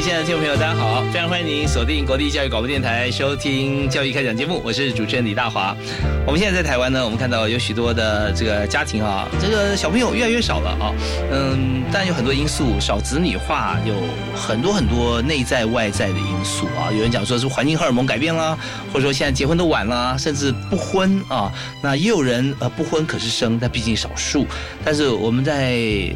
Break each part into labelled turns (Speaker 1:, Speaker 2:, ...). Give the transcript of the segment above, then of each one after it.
Speaker 1: 亲爱的听众朋友，大家好！非常欢迎您锁定国立教育广播电台收听教育开讲节目，我是主持人李大华。我们现在在台湾呢，我们看到有许多的这个家庭啊，这个小朋友越来越少了啊。嗯，但有很多因素，少子女化有很多很多内在外在的因素啊。有人讲说是环境荷尔蒙改变了，或者说现在结婚都晚了，甚至不婚啊。那也有人呃不婚可是生，但毕竟少数。但是我们在。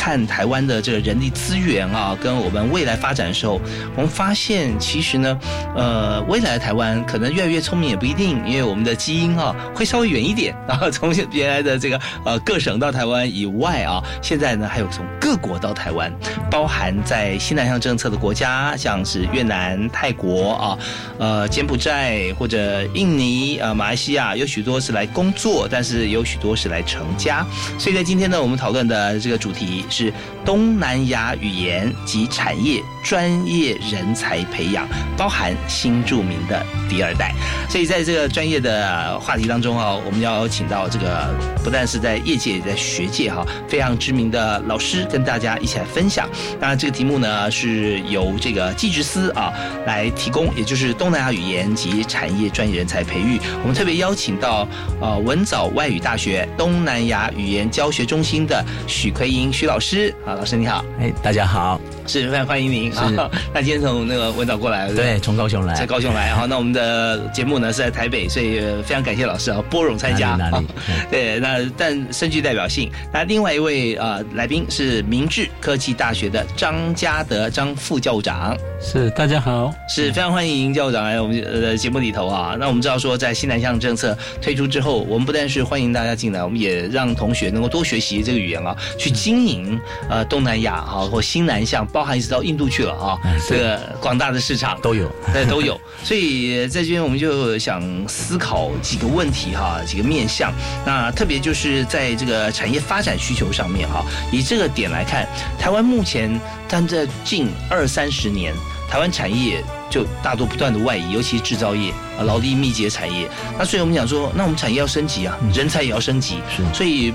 Speaker 1: 看台湾的这个人力资源啊，跟我们未来发展的时候，我们发现其实呢，呃，未来的台湾可能越来越聪明也不一定，因为我们的基因啊会稍微远一点，然后从原来的这个呃各省到台湾以外啊，现在呢还有从各国到台湾，包含在新南向政策的国家，像是越南、泰国啊，呃柬埔寨或者印尼啊、马来西亚，有许多是来工作，但是有许多是来成家，所以在今天呢，我们讨论的这个主题。是东南亚语言及产业专业人才培养，包含新著名的第二代。所以在这个专业的话题当中啊，我们要请到这个不但是在业界，也在学界哈非常知名的老师，跟大家一起来分享。那这个题目呢，是由这个技职司啊来提供，也就是东南亚语言及产业专业人才培育。我们特别邀请到呃文藻外语大学东南亚语言教学中心的许奎英许老。师啊，老师你好，
Speaker 2: 哎，大家好，
Speaker 1: 是非常欢迎您啊。那今天从那个文藻过来，
Speaker 2: 对，从高雄来，
Speaker 1: 在高雄来。好，那我们的节目呢是在台北，所以非常感谢老师啊，拨冗参加。
Speaker 2: 哪里？
Speaker 1: 对，那但深具代表性。那另外一位啊来宾是明治科技大学的张家德张副教务长。
Speaker 3: 是，大家好，
Speaker 1: 是非常欢迎教务长来我们呃节目里头啊。那我们知道说，在新南向政策推出之后，我们不但是欢迎大家进来，我们也让同学能够多学习这个语言啊，去经营。呃，东南亚啊，或新南向，包含一直到印度去了啊，这个广大的市场
Speaker 2: 都有，
Speaker 1: 对，都有。所以在这边我们就想思考几个问题哈，几个面向。那特别就是在这个产业发展需求上面哈，以这个点来看，台湾目前但在近二三十年，台湾产业就大多不断的外移，尤其是制造业啊，劳力密集的产业。那所以我们讲说，那我们产业要升级啊，人才也要升级，
Speaker 2: 是，
Speaker 1: 所以。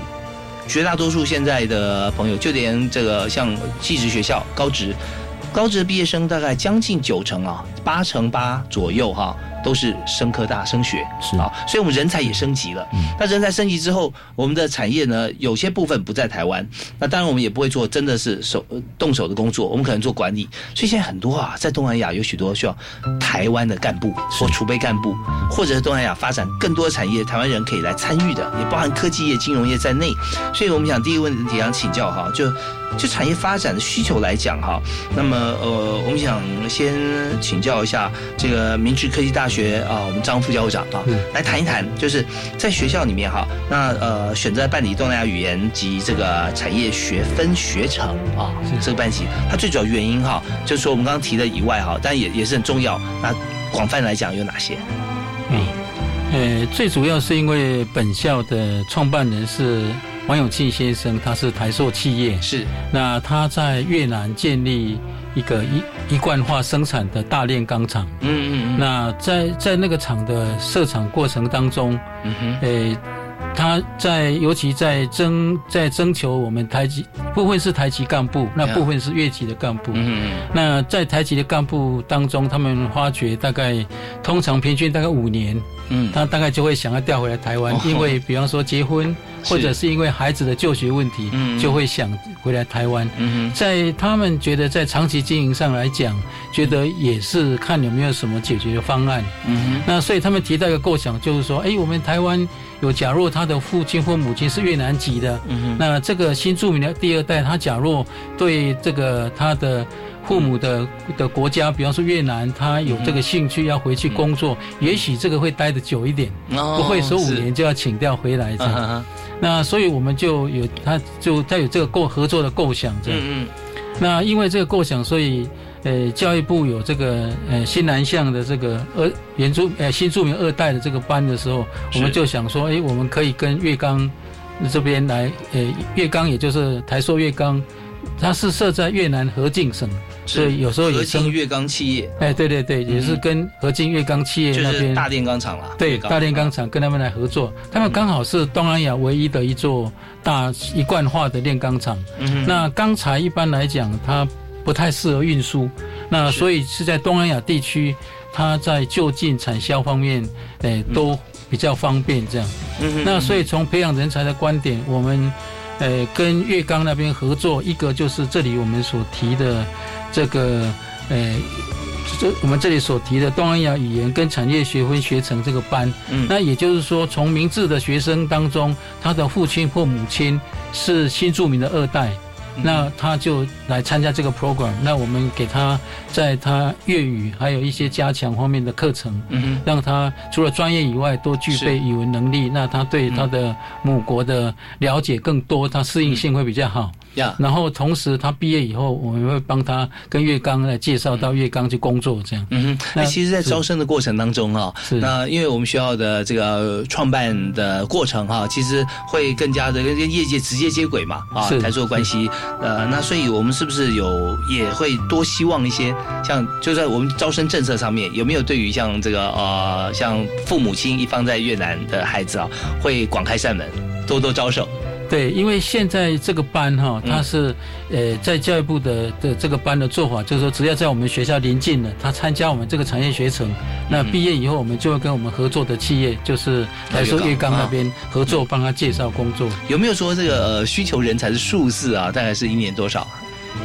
Speaker 1: 绝大多数现在的朋友，就连这个像技职学校、高职、高职毕业生，大概将近九成啊，八成八左右哈。都是升科大升学
Speaker 2: 是
Speaker 1: 啊，所以我们人才也升级了。那人才升级之后，我们的产业呢，有些部分不在台湾。那当然我们也不会做真的是手动手的工作，我们可能做管理。所以现在很多啊，在东南亚有许多需要台湾的干部或储备干部，或者是东南亚发展更多的产业，台湾人可以来参与的，也包含科技业、金融业在内。所以我们想第一个问题想请教哈，就就产业发展的需求来讲哈，那么呃，我们想先请教一下这个明治科技大学。学啊，我们张副教务长啊，来谈一谈，就是在学校里面哈，那呃选择办理东南亚语言及这个产业学分学程啊，这个班级，它最主要原因哈，就是说我们刚刚提的以外哈，但也也是很重要。那广泛来讲有哪些？
Speaker 3: 嗯，呃，最主要是因为本校的创办人是王永庆先生，他是台塑企业，
Speaker 1: 是。
Speaker 3: 那他在越南建立。一个一一贯化生产的大炼钢厂，嗯嗯嗯，那在在那个厂的设厂过程当中，嗯哼，诶，他在尤其在征在征求我们台籍部分是台籍干部，那部分是越籍的干部，嗯嗯，那在台籍的干部当中，他们发觉大概通常平均大概五年，嗯，他大概就会想要调回来台湾，因为比方说结婚。或者是因为孩子的就学问题，就会想回来台湾。在他们觉得在长期经营上来讲，觉得也是看有没有什么解决的方案。那所以他们提到一个构想，就是说，哎，我们台湾有假若他的父亲或母亲是越南籍的，那这个新著名的第二代，他假若对这个他的。父母的的国家，比方说越南，他有这个兴趣要回去工作，也许这个会待的久一点，不会说五年就要请调回来这样。那所以我们就有他就他有这个构合作的构想这样。那因为这个构想，所以呃教育部有这个呃新南向的这个二原住呃新住民二代的这个班的时候，我们就想说，哎，我们可以跟月刚这边来，呃月刚也就是台塑月刚，它是设在越南河静省。所以有时候也
Speaker 1: 跟粤钢企业，
Speaker 3: 哎，对对对，也是跟河静越钢企业那边
Speaker 1: 大炼钢厂了。
Speaker 3: 对，大炼钢厂跟他们来合作，他们刚好是东南亚唯一的一座大一贯化的炼钢厂。那钢材一般来讲，它不太适合运输，那所以是在东南亚地区，它在就近产销方面，哎，都比较方便这样。那所以从培养人才的观点，我们，呃，跟粤港那边合作，一个就是这里我们所提的。这个，呃，这我们这里所提的东南亚语言跟产业学分学成这个班，嗯，那也就是说，从明治的学生当中，他的父亲或母亲是新著名的二代。那他就来参加这个 program，那我们给他在他粤语还有一些加强方面的课程，嗯让他除了专业以外，都具备语文能力。那他对他的母国的了解更多，他适应性会比较好。呀，然后同时他毕业以后，我们会帮他跟月刚来介绍到月刚去工作，这样。
Speaker 1: 嗯哼，那其实，在招生的过程当中啊，那因为我们学校的这个创办的过程哈，其实会更加的跟业界直接接轨嘛，啊，台做关系。呃，那所以我们是不是有也会多希望一些，像就在我们招生政策上面，有没有对于像这个呃，像父母亲一方在越南的孩子啊，会广开扇门，多多招手？
Speaker 3: 对，因为现在这个班哈，它是呃，在教育部的的这个班的做法，就是说，只要在我们学校临近的，他参加我们这个产业学程，那毕业以后，我们就会跟我们合作的企业，就是来说粤钢那边合作，帮他介绍工作。
Speaker 1: 有没有说这个呃需求人才的数字啊？大概是一年多少？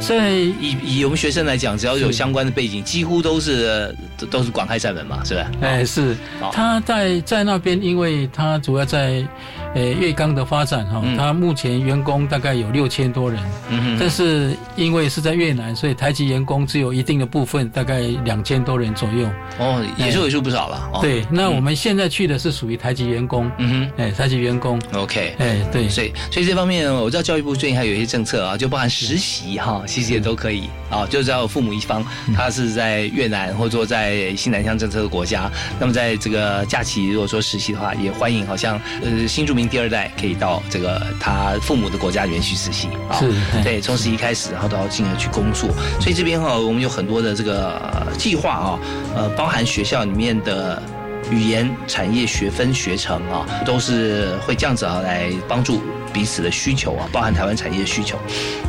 Speaker 3: 在
Speaker 1: 以以我们学生来讲，只要有相关的背景，几乎都是都是广开扇门嘛，是吧？
Speaker 3: 哎，是。他在在那边，因为他主要在。呃，粤钢的发展哈，它目前员工大概有六千多人，嗯但是因为是在越南，所以台籍员工只有一定的部分，大概两千多人左右。
Speaker 1: 哦，也是为数不少了。
Speaker 3: 对，那我们现在去的是属于台籍员工。嗯哼，哎，台籍员工。
Speaker 1: OK，
Speaker 3: 哎，对，
Speaker 1: 所以所以这方面我知道教育部最近还有一些政策啊，就包含实习哈，其实也都可以啊，就只要父母一方他是在越南或者说在新南向政策的国家，那么在这个假期如果说实习的话，也欢迎，好像呃新住民。第二代可以到这个他父母的国家里面去实习
Speaker 3: 啊，是，
Speaker 1: 对，从实习开始，然后到进而去工作。所以这边哈，我们有很多的这个计划啊，呃，包含学校里面的语言产业学分学程啊，都是会这样子啊来帮助。彼此的需求啊，包含台湾产业的需求。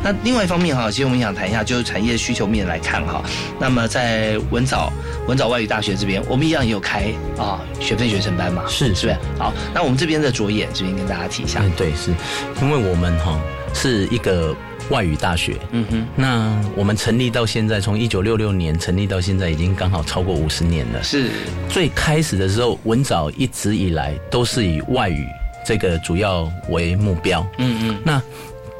Speaker 1: 那另外一方面哈，其实我们想谈一下，就是产业需求面来看哈。那么在文藻文藻外语大学这边，我们一样也有开啊学费学程班嘛，
Speaker 2: 是
Speaker 1: 是不是？好，那我们这边的着眼这边跟大家提一下。
Speaker 2: 嗯，对，是因为我们哈是一个外语大学，嗯哼。那我们成立到现在，从一九六六年成立到现在，已经刚好超过五十年了。
Speaker 1: 是。
Speaker 2: 最开始的时候，文藻一直以来都是以外语。这个主要为目标，嗯嗯，那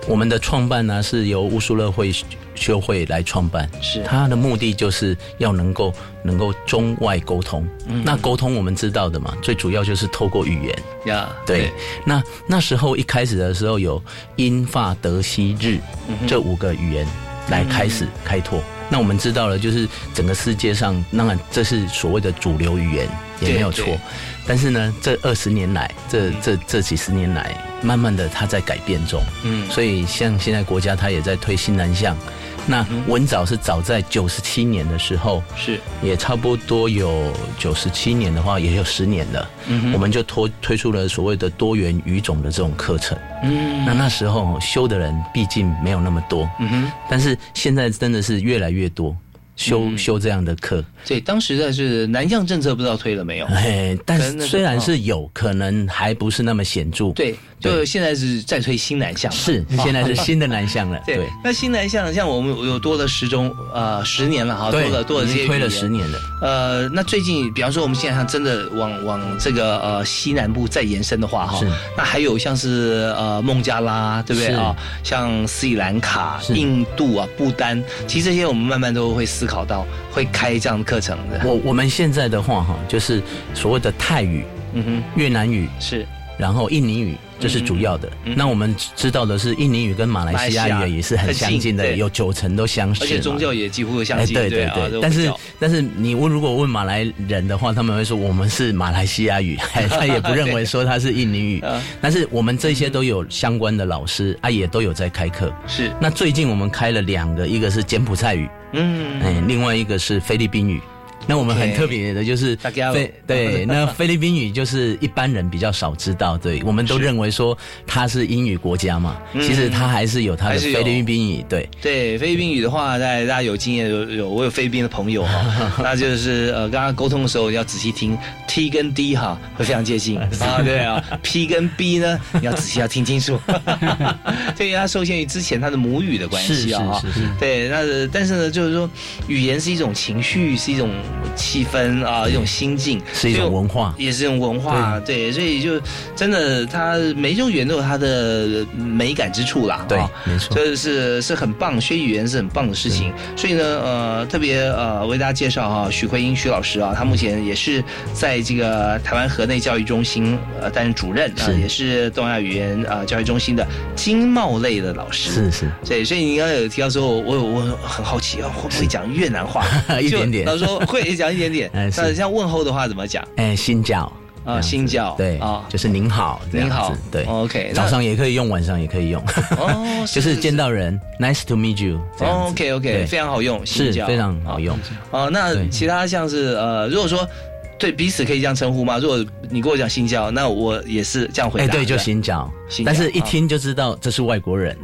Speaker 2: 我们的创办呢是由乌苏勒会修会来创办，
Speaker 1: 是。
Speaker 2: 它的目的就是要能够能够中外沟通，那沟通我们知道的嘛，最主要就是透过语言。呀，对，那那时候一开始的时候有英法德西日这五个语言来开始开拓。那我们知道了，就是整个世界上，当然这是所谓的主流语言也没有错，但是呢，这二十年来，这这这几十年来，慢慢的它在改变中，嗯，所以像现在国家它也在推新南向。那文藻是早在九十七年的时候，
Speaker 1: 是
Speaker 2: 也差不多有九十七年的话，也有十年了。嗯我们就推推出了所谓的多元语种的这种课程。嗯，那那时候修的人毕竟没有那么多。嗯哼，但是现在真的是越来越多。修修这样的课。
Speaker 1: 对，当时的是南向政策，不知道推了没有？
Speaker 2: 哎，但是虽然是有可能，还不是那么显著。
Speaker 1: 对，就现在是在推新南向，
Speaker 2: 是现在是新的南向了。对，
Speaker 1: 那新南向像我们有多了十中呃十年了哈，多了多了这些
Speaker 2: 推了十年了。
Speaker 1: 呃，那最近比方说我们现在真的往往这个呃西南部再延伸的话哈，那还有像是呃孟加拉，对不对啊？像斯里兰卡、印度啊、不丹，其实这些我们慢慢都会思考到会开这样的课程的。
Speaker 2: 我我们现在的话哈，就是所谓的泰语、嗯哼、越南语
Speaker 1: 是。
Speaker 2: 然后印尼语这是主要的，那我们知道的是印尼语跟马来西亚语也是很相近的，有九成都相似，
Speaker 1: 而且宗教也几乎相近。对对对，
Speaker 2: 但是但是你问如果问马来人的话，他们会说我们是马来西亚语，他也不认为说他是印尼语。但是我们这些都有相关的老师啊，也都有在开课。
Speaker 1: 是，
Speaker 2: 那最近我们开了两个，一个是柬埔寨语，嗯，哎，另外一个是菲律宾语。那我们很特别的就是菲对，那菲律宾语就是一般人比较少知道，对，我们都认为说它是英语国家嘛，其实它还是有它的菲律宾语，对。
Speaker 1: 对，菲律宾语的话，大家大家有经验有有，我有菲律宾的朋友哈，那就是呃，刚刚沟通的时候要仔细听，T 跟 D 哈会非常接近。啊，对啊，P 跟 B 呢你要仔细要听清楚，对，它受限于之前它的母语的关系啊，对，那但是呢，就是说语言是一种情绪，是一种。气氛啊，一种心境
Speaker 2: 是一种文化，
Speaker 1: 也是一种文化。对，所以就真的，它每一种语言都有它的美感之处啦。
Speaker 2: 对，没错，
Speaker 1: 这是是很棒，学语言是很棒的事情。所以呢，呃，特别呃为大家介绍哈，许慧英许老师啊，他目前也是在这个台湾河内教育中心呃担任主任啊，也是东亚语言啊教育中心的经贸类的老师。
Speaker 2: 是是，
Speaker 1: 对，所以你刚刚有提到说，我我很好奇啊，会不会讲越南话？
Speaker 2: 一点点。
Speaker 1: 他说会。讲一点点，那像问候的话怎么讲？
Speaker 2: 哎，新教
Speaker 1: 啊，新教，
Speaker 2: 对啊，就是您好，您好，对
Speaker 1: ，OK，
Speaker 2: 早上也可以用，晚上也可以用，哦，就是见到人，Nice to meet you，OK
Speaker 1: OK，非常好用，
Speaker 2: 是非常好用。
Speaker 1: 哦，那其他像是呃，如果说。对彼此可以这样称呼吗？如果你跟我讲新教，那我也是这样回答。哎，
Speaker 2: 对，就新教，但是一听就知道这是外国人。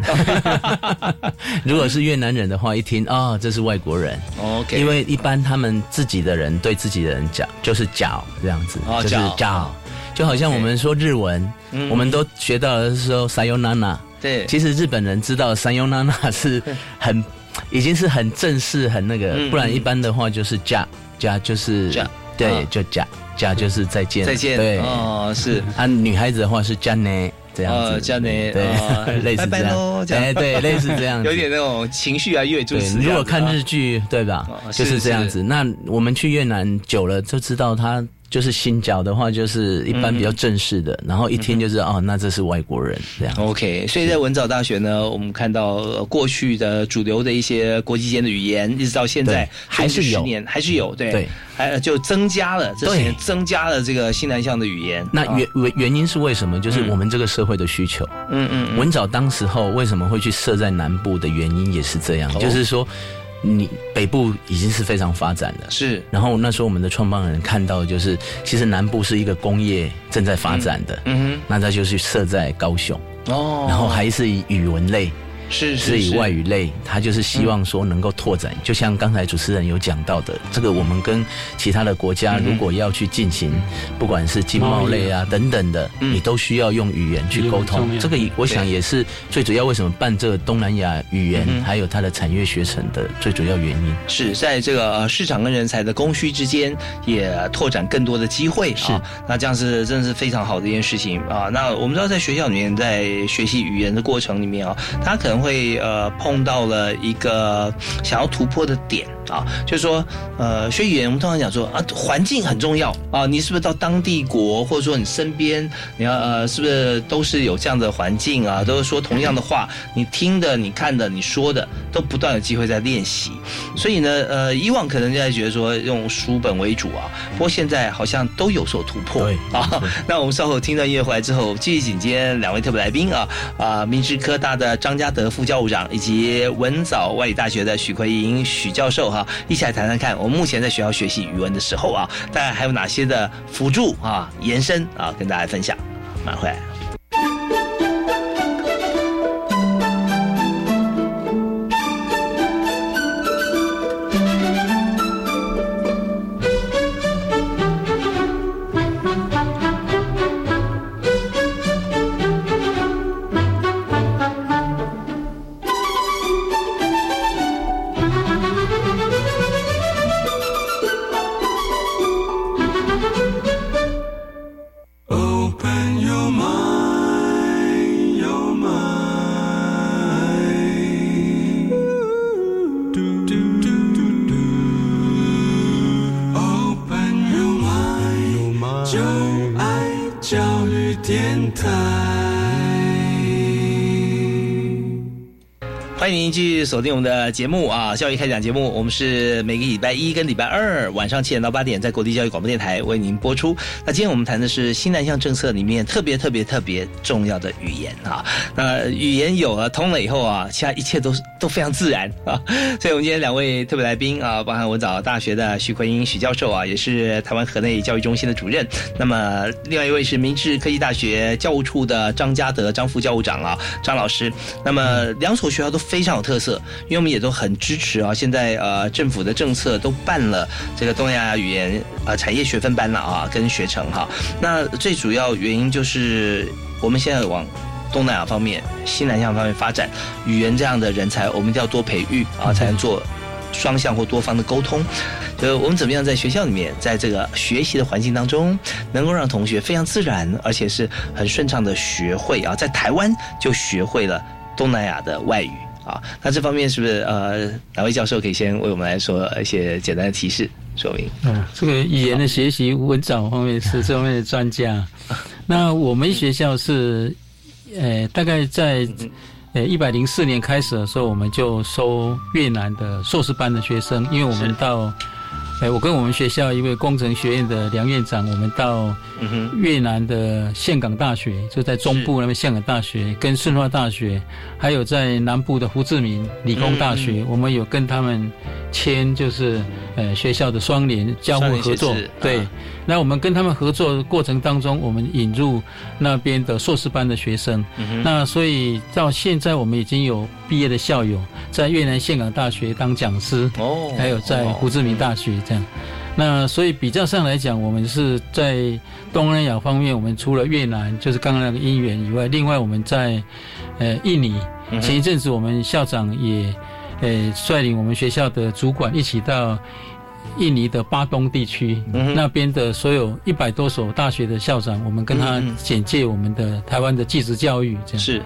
Speaker 2: 如果是越南人的话，一听啊，这是外国人。
Speaker 1: OK，
Speaker 2: 因为一般他们自己的人对自己的人讲就是教这样子，就是教，就好像我们说日文，我们都学到的是说 sayonara。
Speaker 1: 对，
Speaker 2: 其实日本人知道 sayonara 是很已经是很正式、很那个，不然一般的话就是加加就是。对，就加加就是再见，
Speaker 1: 再见。
Speaker 2: 对，
Speaker 1: 哦，是
Speaker 2: 啊，女孩子的话是加呢这样子，
Speaker 1: 加呢，
Speaker 2: 对，类似这样，哎，对，类似这样，
Speaker 1: 有点那种情绪啊，越就是。
Speaker 2: 如果看日剧，对吧？就是这样子。那我们去越南久了，就知道他。就是新角的话，就是一般比较正式的，然后一听就是哦，那这是外国人这样。
Speaker 1: OK，所以在文藻大学呢，我们看到过去的主流的一些国际间的语言，一直到现在
Speaker 2: 还是有，
Speaker 1: 还是有，对，还就增加了，这些增加了这个新南向的语言。
Speaker 2: 那原原原因是为什么？就是我们这个社会的需求。嗯嗯，文藻当时候为什么会去设在南部的原因也是这样，就是说。你北部已经是非常发展的，
Speaker 1: 是。
Speaker 2: 然后那时候我们的创办人看到，就是其实南部是一个工业正在发展的，嗯哼，那他就是设在高雄，哦，然后还是以语文类。
Speaker 1: 是是
Speaker 2: 以外语类，他就是希望说能够拓展，就像刚才主持人有讲到的，这个我们跟其他的国家如果要去进行，不管是经贸类啊等等的，你都需要用语言去沟通。这个我想也是最主要，为什么办这个东南亚语言还有它的产业学程的最主要原因。
Speaker 1: 是在这个市场跟人才的供需之间，也拓展更多的机会啊。那这样是真的是非常好的一件事情啊。那我们知道，在学校里面，在学习语言的过程里面啊，他可能。会呃碰到了一个想要突破的点。啊，就是说呃学语言，我们通常讲说啊环境很重要啊，你是不是到当地国，或者说你身边你要呃是不是都是有这样的环境啊，都是说同样的话，你听的、你看的、你说的，都不断有机会在练习。所以呢，呃以往可能就在觉得说用书本为主啊，不过现在好像都有所突破啊。那我们稍后听到音乐回来之后，继续紧接两位特别来宾啊啊，明治科大的张家德。副教务长以及文藻外语大学的许奎莹许教授哈，一起来谈谈看，我们目前在学校学习语文的时候啊，大概还有哪些的辅助啊、延伸啊，跟大家分享。马上回来。锁定我们的节目啊！教育开讲节目，我们是每个礼拜一跟礼拜二晚上七点到八点，在国立教育广播电台为您播出。那今天我们谈的是新南向政策里面特别特别特别重要的语言啊。那语言有了通了以后啊，其他一切都都非常自然啊。所以，我们今天两位特别来宾啊，包含文藻大学的徐奎英徐教授啊，也是台湾河内教育中心的主任。那么，另外一位是明治科技大学教务处的张家德张副教务长啊，张老师。那么，两所学校都。非常有特色，因为我们也都很支持啊。现在呃，政府的政策都办了这个东南亚语言呃产业学分班了啊，跟学程哈。那最主要原因就是我们现在往东南亚方面、西南向方面发展语言这样的人才，我们一定要多培育啊，才能做双向或多方的沟通。就我们怎么样在学校里面，在这个学习的环境当中，能够让同学非常自然，而且是很顺畅的学会啊，在台湾就学会了东南亚的外语。啊，那这方面是不是呃，哪位教授可以先为我们来说一些简单的提示说明？
Speaker 3: 嗯，这个语言的学习文藻方面是这方面的专家。那我们学校是，呃，大概在呃一百零四年开始的时候，我们就收越南的硕士班的学生，因为我们到。哎，我跟我们学校一位工程学院的梁院长，我们到越南的岘港大学，就在中部那边岘港大学，跟顺化大学，还有在南部的胡志明理工大学，我们有跟他们签，就是呃学校的双联交互合作。对，那我们跟他们合作过程当中，我们引入那边的硕士班的学生。那所以到现在，我们已经有毕业的校友在越南岘港大学当讲师，哦，还有在胡志明大学。这样，那所以比较上来讲，我们是在东南亚方面，我们除了越南就是刚刚那个姻缘以外，另外我们在呃印尼，前一阵子我们校长也呃率领我们学校的主管一起到。印尼的巴东地区那边的所有一百多所大学的校长，我们跟他简介我们的台湾的技职教育，这样
Speaker 1: 是。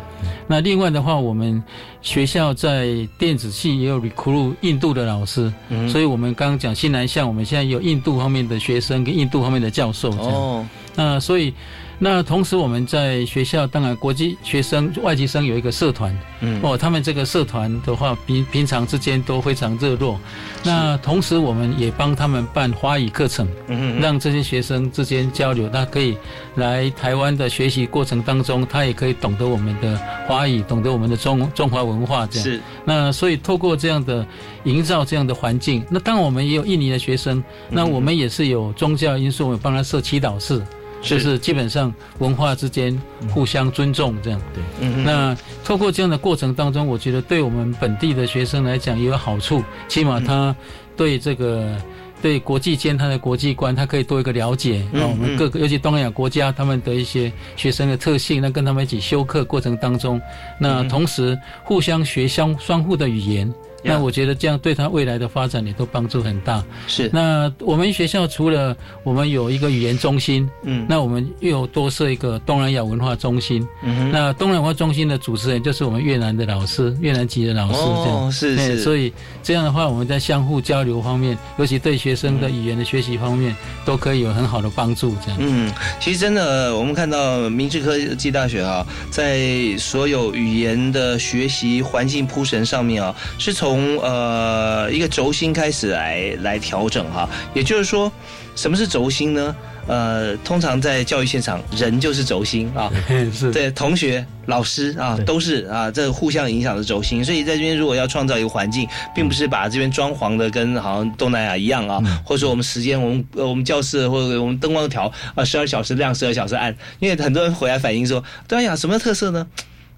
Speaker 3: 那另外的话，我们学校在电子系也有 recruit 印度的老师，所以我们刚刚讲新南向，我们现在有印度方面的学生跟印度方面的教授，这样。那所以。那同时，我们在学校当然国际学生、外籍生有一个社团，嗯，哦，他们这个社团的话，平平常之间都非常热络。那同时，我们也帮他们办华语课程，嗯让这些学生之间交流，他可以来台湾的学习过程当中，他也可以懂得我们的华语，懂得我们的中中华文化这样。
Speaker 1: 是。
Speaker 3: 那所以透过这样的营造这样的环境，那当然我们也有印尼的学生，那我们也是有宗教因素，我们帮他设祈祷室。就是基本上文化之间互相尊重这样。对，嗯那透过这样的过程当中，我觉得对我们本地的学生来讲也有好处。起码他对这个对国际间他的国际观，他可以多一个了解。啊，我们各个尤其东南亚国家他们的一些学生的特性，那跟他们一起修课过程当中，那同时互相学相双互的语言。那我觉得这样对他未来的发展也都帮助很大。
Speaker 1: 是。
Speaker 3: 那我们学校除了我们有一个语言中心，嗯，那我们又多设一个东南亚文化中心。嗯那东南亚文化中心的主持人就是我们越南的老师，越南籍的老师这样。
Speaker 1: 哦，是是。
Speaker 3: 所以这样的话，我们在相互交流方面，尤其对学生的语言的学习方面，都可以有很好的帮助。这样。
Speaker 1: 嗯，其实真的，我们看到明治科技大学啊，在所有语言的学习环境铺陈上面啊，是从从呃一个轴心开始来来调整哈，也就是说，什么是轴心呢？呃，通常在教育现场，人就是轴心啊，
Speaker 3: 是
Speaker 1: 对同学、老师啊，都是啊，这互相影响的轴心。所以在这边，如果要创造一个环境，并不是把这边装潢的跟好像东南亚一样啊，或者说我们时间，我们我们教室或者我们灯光调啊，十二小时亮，十二小时暗。因为很多人回来反映说，东南亚什么特色呢？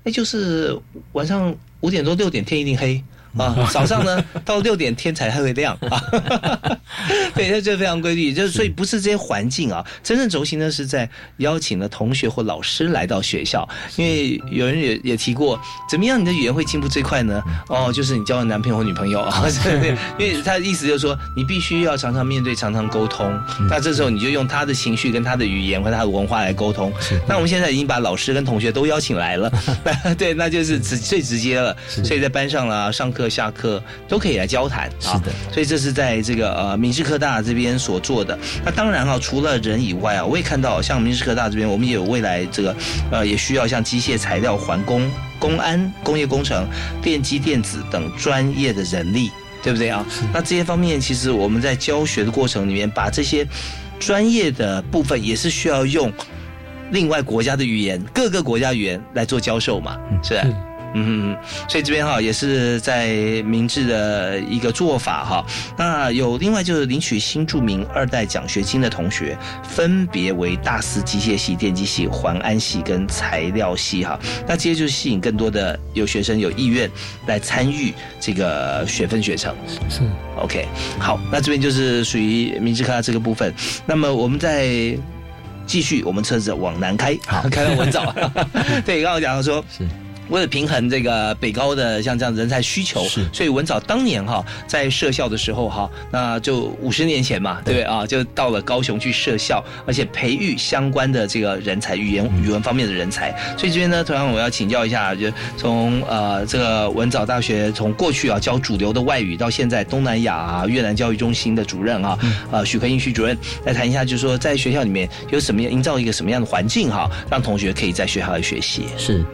Speaker 1: 哎，就是晚上五点多六点天一定黑。啊，早上呢到六点天才还会亮。啊，对，那这非常规律，就是。所以不是这些环境啊，真正轴心呢是在邀请了同学或老师来到学校，因为有人也也提过，怎么样你的语言会进步最快呢？哦，就是你交了男朋友或女朋友。啊，对对因为他的意思就是说你必须要常常面对，常常沟通，那这时候你就用他的情绪跟他的语言和他的文化来沟通。那我们现在已经把老师跟同学都邀请来了，对，那就是直最直接了，所以在班上啊上课。课、下课都可以来交谈。
Speaker 2: 是的，
Speaker 1: 所以这是在这个呃明治科大这边所做的。那当然啊，除了人以外啊，我也看到像明治科大这边，我们也有未来这个呃也需要像机械材料、环工、公安、工业工程、电机电子等专业的人力，对不对啊？那这些方面，其实我们在教学的过程里面，把这些专业的部分也是需要用。另外国家的语言，各个国家语言来做教授嘛，是，嗯，所以这边哈也是在明治的一个做法哈。那有另外就是领取新著名二代奖学金的同学，分别为大四机械系、电机系、环安系跟材料系哈。那这些就是吸引更多的有学生有意愿来参与这个学分学程。
Speaker 3: 是
Speaker 1: ，OK，好，那这边就是属于明治科这个部分。那么我们在。继续，我们车子往南开，
Speaker 2: 好，
Speaker 1: 开到文藻。对，刚刚讲到说，
Speaker 2: 是。
Speaker 1: 为了平衡这个北高的像这样人才需求，
Speaker 2: 是，
Speaker 1: 所以文藻当年哈在设校的时候哈，那就五十年前嘛，对不对啊？就到了高雄去设校，而且培育相关的这个人才，语言语文方面的人才。所以这边呢，同样我要请教一下，就从呃这个文藻大学从过去啊教主流的外语，到现在东南亚啊越南教育中心的主任啊，呃许克英许主任来谈一下，就是说在学校里面有什么样营造一个什么样的环境哈，让同学可以在学校来学习。
Speaker 2: 是，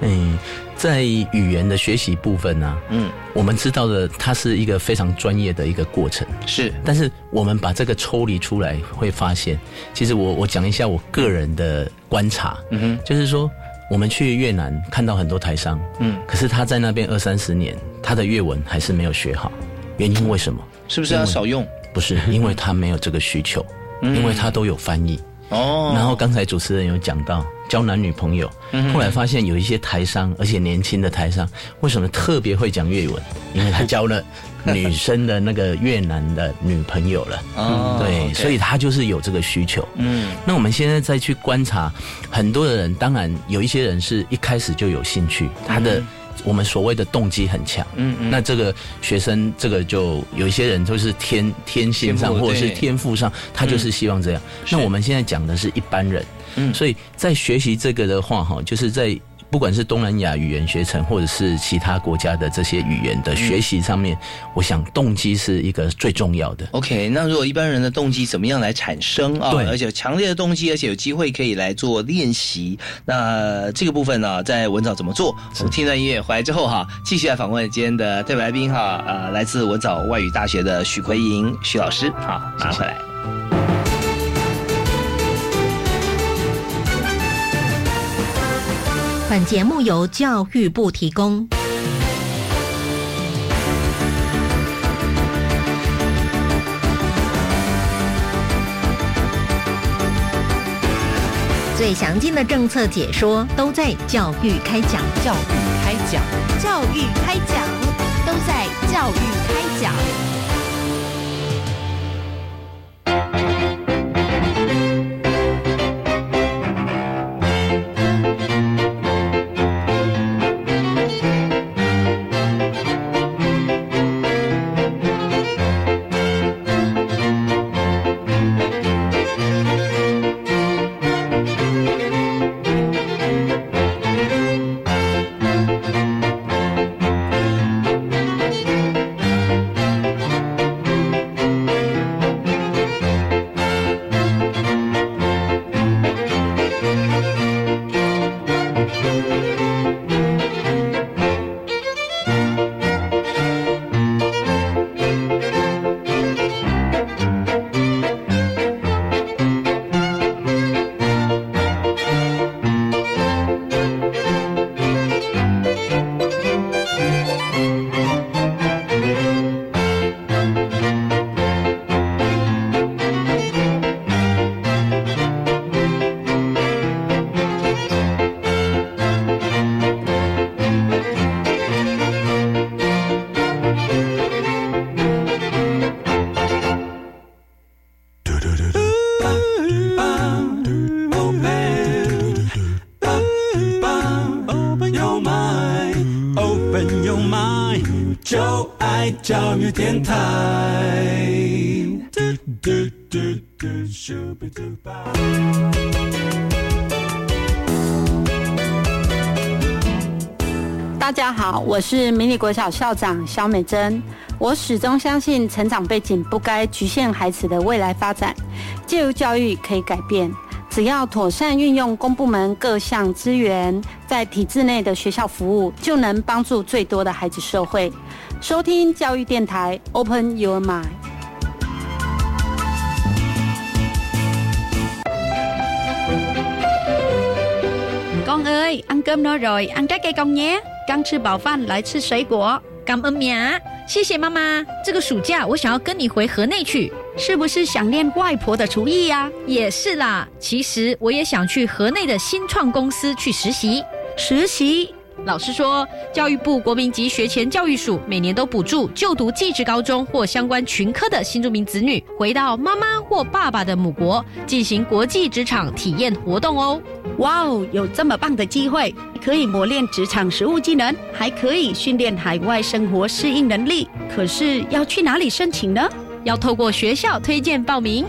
Speaker 2: 嗯。在语言的学习部分呢，嗯，我们知道的，它是一个非常专业的一个过程，
Speaker 1: 是。
Speaker 2: 但是我们把这个抽离出来，会发现，其实我我讲一下我个人的观察，嗯哼，就是说，我们去越南看到很多台商，嗯，可是他在那边二三十年，他的越文还是没有学好，原因为什么？
Speaker 1: 是不是要少用？
Speaker 2: 不是，因为他没有这个需求，因为他都有翻译。哦，然后刚才主持人有讲到交男女朋友，后来发现有一些台商，而且年轻的台商，为什么特别会讲粤文？因为他交了女生的那个越南的女朋友了。哦，对，所以他就是有这个需求。嗯，那我们现在再去观察，很多的人，当然有一些人是一开始就有兴趣，他的。我们所谓的动机很强，嗯嗯，那这个学生，这个就有一些人就是天天性上或者是天赋上，他就是希望这样。那我们现在讲的是一般人，嗯，所以在学习这个的话，哈，就是在。不管是东南亚语言学程，或者是其他国家的这些语言的学习上面，我想动机是一个最重要的。
Speaker 1: OK，那如果一般人的动机怎么样来产生啊？
Speaker 2: 对，
Speaker 1: 而且强烈的动机，而且有机会可以来做练习。那这个部分呢，在文藻怎么做？我们听段音乐回来之后哈，继续来访问今天的特别来宾哈，呃，来自文藻外语大学的许奎莹许老师。好，拿回来。
Speaker 4: 本节目由教育部提供。最详尽的政策解说都在教育开讲，
Speaker 5: 教育开讲，
Speaker 4: 教育开讲，
Speaker 5: 都在教育开讲。电台。
Speaker 6: 大家好，我是迷你国小校长肖美珍。我始终相信，成长背景不该局限孩子的未来发展，借由教育可以改变。只要妥善运用公部门各项资源，在体制内的学校服务，就能帮助最多的孩子社会。收听教育电台，Open Your Mind。
Speaker 7: 公，ơi, ăn cơm no rồi, ăn trái cây con nhé. 刚吃饱饭，来吃水果。感恩喵，谢谢妈妈。这个暑假我想要跟你回河内去，是不是想念外婆的厨艺呀？也是啦。其实我也想去河内的新创公司去实习。实习。老师说，教育部国民级学前教育署每年都补助就读技职高中或相关群科的新住民子女，回到妈妈或爸爸的母国进行国际职场体验活动哦。哇哦，有这么棒的机会，可以磨练职场实务技能，还可以训练海外生活适应能力。可是要去哪里申请呢？要透过学校推荐报名。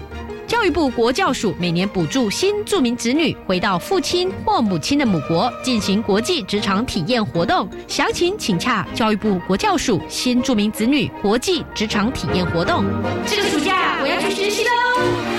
Speaker 7: 教育部国教署每年补助新著名子女回到父亲或母亲的母国进行国际职场体验活动，详情请洽教育部国教署新著名子女国际职场体验活动。这个暑假我要去学习喽！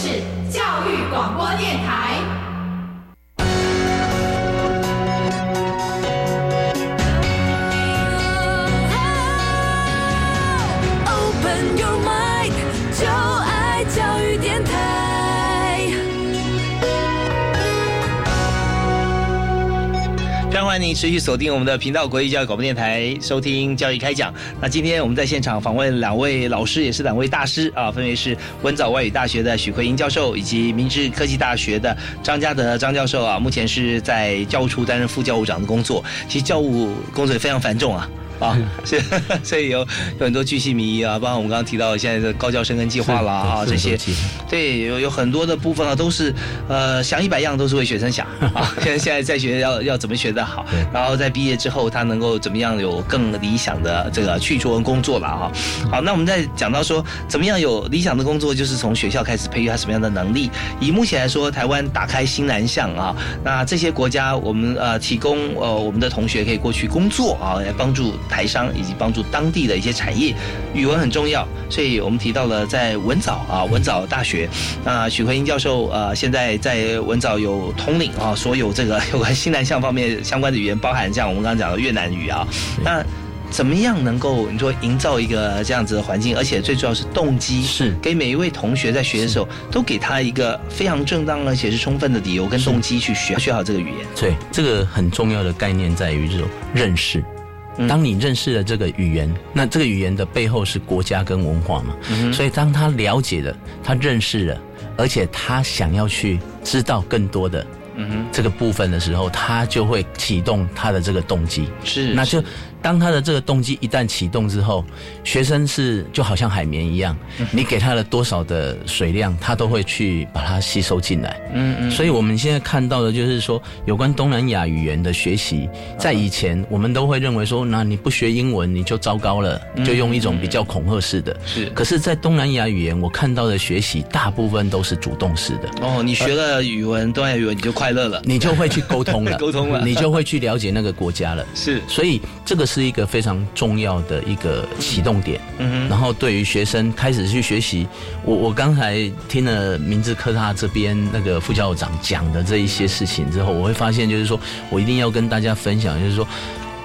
Speaker 1: 是教育广播电台。您持续锁定我们的频道，国际教育广播电台，收听教育开讲。那今天我们在现场访问两位老师，也是两位大师啊，分别是温藻外语大学的许奎英教授，以及明治科技大学的张家德张教授啊。目前是在教务处担任副教务长的工作，其实教务工作也非常繁重啊。啊，是，所以有有很多巨细迷啊，包括我们刚刚提到现在的高教生根计划啦啊，这些，对，有有很多的部分啊，都是呃想一百样都是为学生想啊。现在现在在学要要怎么学得好，然后在毕业之后他能够怎么样有更理想的这个去处跟工作了哈。好，那我们再讲到说怎么样有理想的工作，就是从学校开始培育他什么样的能力。以目前来说，台湾打开新南向啊，那这些国家我们呃提供呃我们的同学可以过去工作啊，来帮助。台商以及帮助当地的一些产业，语文很重要，所以我们提到了在文藻啊，文藻大学，那许奎英教授呃，现在在文藻有统领啊，所有这个 有关西南向方面相关的语言，包含像我们刚刚讲的越南语啊，那怎么样能够你说营造一个这样子的环境，而且最主要是动机
Speaker 2: 是
Speaker 1: 给每一位同学在学的时候，都给他一个非常正当而且是充分的理由跟动机去学学好这个语言。
Speaker 2: 对，这个很重要的概念在于这种认识。当你认识了这个语言，那这个语言的背后是国家跟文化嘛？所以当他了解了，他认识了，而且他想要去知道更多的这个部分的时候，他就会启动他的这个动机。
Speaker 1: 是，
Speaker 2: 那就。当他的这个动机一旦启动之后，学生是就好像海绵一样，你给他了多少的水量，他都会去把它吸收进来。嗯嗯。所以我们现在看到的就是说，有关东南亚语言的学习，在以前我们都会认为说，那你不学英文你就糟糕了，就用一种比较恐吓式的。
Speaker 1: 是。
Speaker 2: 可是，在东南亚语言，我看到的学习大部分都是主动式的。
Speaker 1: 哦，你学了语文，东南亚语文你就快乐了，
Speaker 2: 你就会去沟通了，
Speaker 1: 沟通了，
Speaker 2: 你就会去了解那个国家了。
Speaker 1: 是。
Speaker 2: 所以这个。是一个非常重要的一个启动点，嗯然后对于学生开始去学习，我我刚才听了明治科大这边那个副校长讲的这一些事情之后，我会发现就是说我一定要跟大家分享，就是说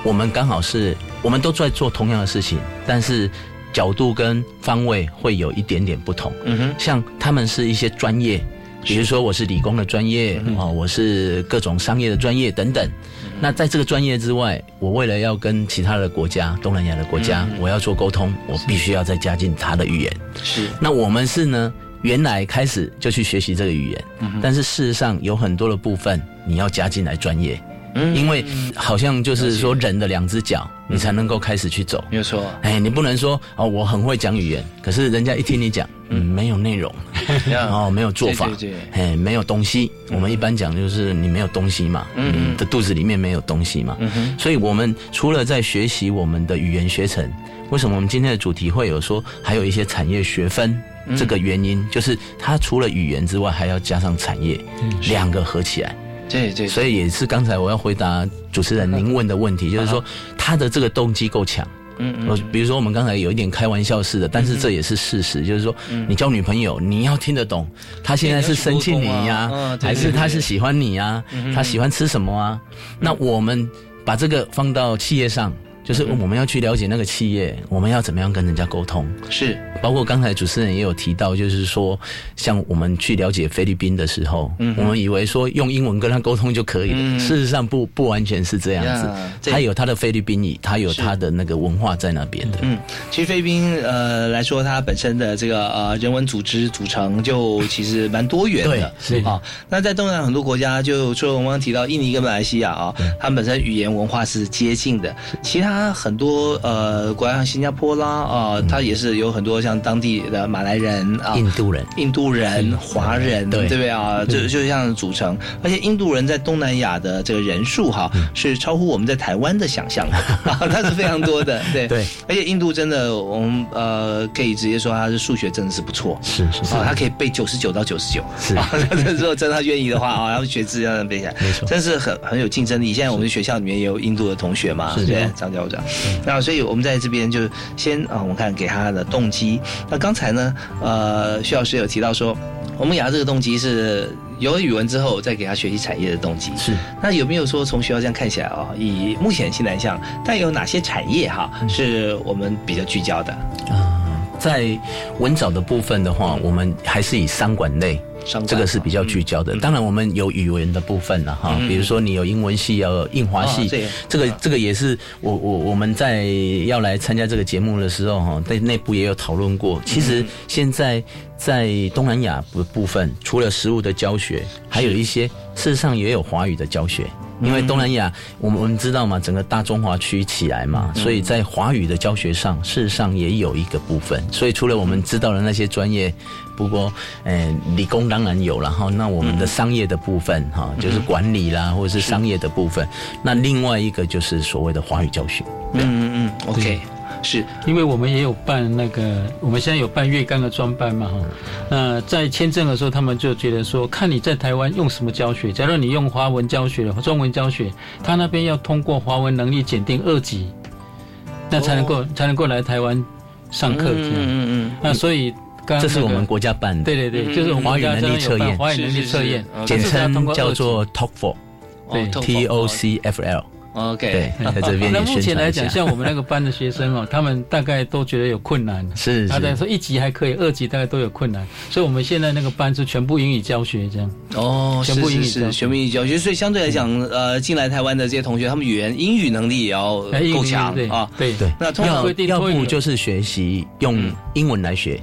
Speaker 2: 我们刚好是我们都在做同样的事情，但是角度跟方位会有一点点不同，嗯哼，像他们是一些专业。比如说我是理工的专业啊，我是各种商业的专业等等。那在这个专业之外，我为了要跟其他的国家、东南亚的国家，我要做沟通，我必须要再加进他的语言。
Speaker 1: 是。
Speaker 2: 那我们是呢，原来开始就去学习这个语言，但是事实上有很多的部分你要加进来专业。嗯，因为好像就是说人的两只脚，你才能够开始去走。
Speaker 1: 没有错，
Speaker 2: 哎，你不能说哦，我很会讲语言，可是人家一听你讲，嗯，没有内容，然后没有做法，哎，没有东西。我们一般讲就是你没有东西嘛，嗯，的肚子里面没有东西嘛。所以我们除了在学习我们的语言学程，为什么我们今天的主题会有说还有一些产业学分？这个原因就是它除了语言之外，还要加上产业，两个合起来。
Speaker 1: 对对，
Speaker 2: 所以也是刚才我要回答主持人您问的问题，就是说他的这个动机够强。嗯嗯，比如说我们刚才有一点开玩笑似的，但是这也是事实，就是说你交女朋友，你要听得懂她现在是生气你呀，还是她是喜欢你呀？她喜欢吃什么啊？那我们把这个放到企业上。就是我们要去了解那个企业，我们要怎么样跟人家沟通？
Speaker 1: 是，
Speaker 2: 包括刚才主持人也有提到，就是说，像我们去了解菲律宾的时候，嗯，我们以为说用英文跟他沟通就可以了，事实上不不完全是这样子，他有他的菲律宾语，他有他的那个文化在那边的。嗯，
Speaker 1: 其实菲律宾呃来说，它本身的这个呃人文组织组成就其实蛮多元的，
Speaker 2: 是。啊。
Speaker 1: 那在东南亚很多国家，就除了我们刚刚提到印尼跟马来西亚啊，他们本身语言文化是接近的，其他。他很多呃，国家像新加坡啦啊，他也是有很多像当地的马来人啊、
Speaker 2: 印度人、
Speaker 1: 印度人、华人，对。不对啊？就就这样组成。而且印度人在东南亚的这个人数哈，是超乎我们在台湾的想象的，它是非常多的。对。
Speaker 2: 对，
Speaker 1: 而且印度真的，我们呃可以直接说他是数学真的是不错，
Speaker 2: 是是是，
Speaker 1: 他可以背九十九到九十九，
Speaker 2: 是。
Speaker 1: 如果真的他愿意的话啊，然后学字要能背下来，
Speaker 2: 没错，
Speaker 1: 真是很很有竞争力。现在我们学校里面也有印度的同学嘛，对，张教。那所以我们在这边就先啊，我们看给他的动机。那刚才呢，呃，徐老师有提到说，我们给他这个动机是有了语文之后再给他学习产业的动机。
Speaker 2: 是。
Speaker 1: 那有没有说从学校这样看起来啊，以目前西南向，但有哪些产业哈是我们比较聚焦的？啊，
Speaker 2: 在文藻的部分的话，我们还是以商管类。这个是比较聚焦的，当然我们有语文的部分了哈，比如说你有英文系，有印华系，这个。这个也是我我我们在要来参加这个节目的时候哈，在内部也有讨论过。其实现在在东南亚部部分，除了实物的教学，还有一些事实上也有华语的教学。因为东南亚，我们我们知道嘛，整个大中华区起来嘛，所以在华语的教学上，事实上也有一个部分。所以除了我们知道的那些专业，不过，呃，理工当然有然后。那我们的商业的部分哈，就是管理啦，或者是商业的部分。那另外一个就是所谓的华语教学。
Speaker 1: 嗯嗯嗯，OK。是，
Speaker 3: 因为我们也有办那个，我们现在有办月干的专班嘛哈。那在签证的时候，他们就觉得说，看你在台湾用什么教学。假如你用华文教学、中文教学，他那边要通过华文能力检定二级，那才能够才能够来台湾上课。嗯嗯嗯。那所以，
Speaker 2: 这是我们国家办的。
Speaker 3: 对对对，就是
Speaker 2: 华语能力测验，
Speaker 3: 华语能力测验，
Speaker 2: 简称叫做 TOEFL，对，T O C F L。
Speaker 1: OK，
Speaker 2: 在这边。
Speaker 3: 那目前来讲，像我们那个班的学生哦，他们大概都觉得有困难。
Speaker 2: 是，
Speaker 3: 他在说一级还可以，二级大概都有困难。所以我们现在那个班是全部英语教学这样。
Speaker 1: 哦，全部英语是全部英语教学，所以相对来讲，呃，进来台湾的这些同学，他们语言英语能力也要够强啊。
Speaker 3: 对对。
Speaker 2: 那要要不就是学习用英文来学。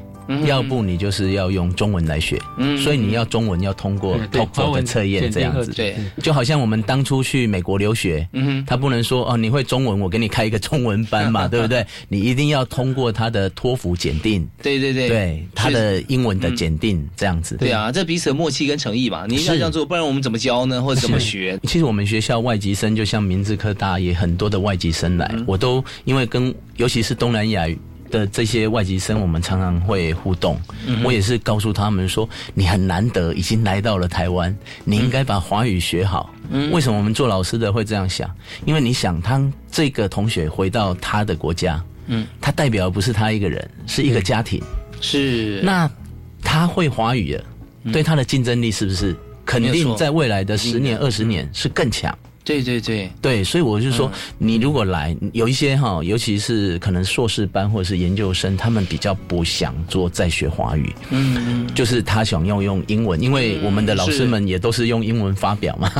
Speaker 2: 要不你就是要用中文来学，所以你要中文要通过 TOEFL 的测验这样子，
Speaker 1: 对，
Speaker 2: 就好像我们当初去美国留学，他不能说哦你会中文，我给你开一个中文班嘛，对不对？你一定要通过他的托福检定，
Speaker 1: 对对对，
Speaker 2: 对他的英文的检定这样子，
Speaker 1: 对啊，这彼此的默契跟诚意嘛，你要这样做，不然我们怎么教呢？或者怎么学？
Speaker 2: 其实我们学校外籍生就像明治科大也很多的外籍生来，我都因为跟尤其是东南亚。的这些外籍生，我们常常会互动。我也是告诉他们说：“你很难得已经来到了台湾，你应该把华语学好。”为什么我们做老师的会这样想？因为你想，他这个同学回到他的国家，嗯，他代表的不是他一个人，是一个家庭。
Speaker 1: 是。
Speaker 2: 那他会华语了，对他的竞争力是不是肯定在未来的十年、二十年是更强？
Speaker 1: 对对对。
Speaker 2: 对，所以我就说，你如果来，有一些哈，尤其是可能硕士班或者是研究生，他们比较不想做再学华语，嗯，就是他想要用英文，因为我们的老师们也都是用英文发表嘛，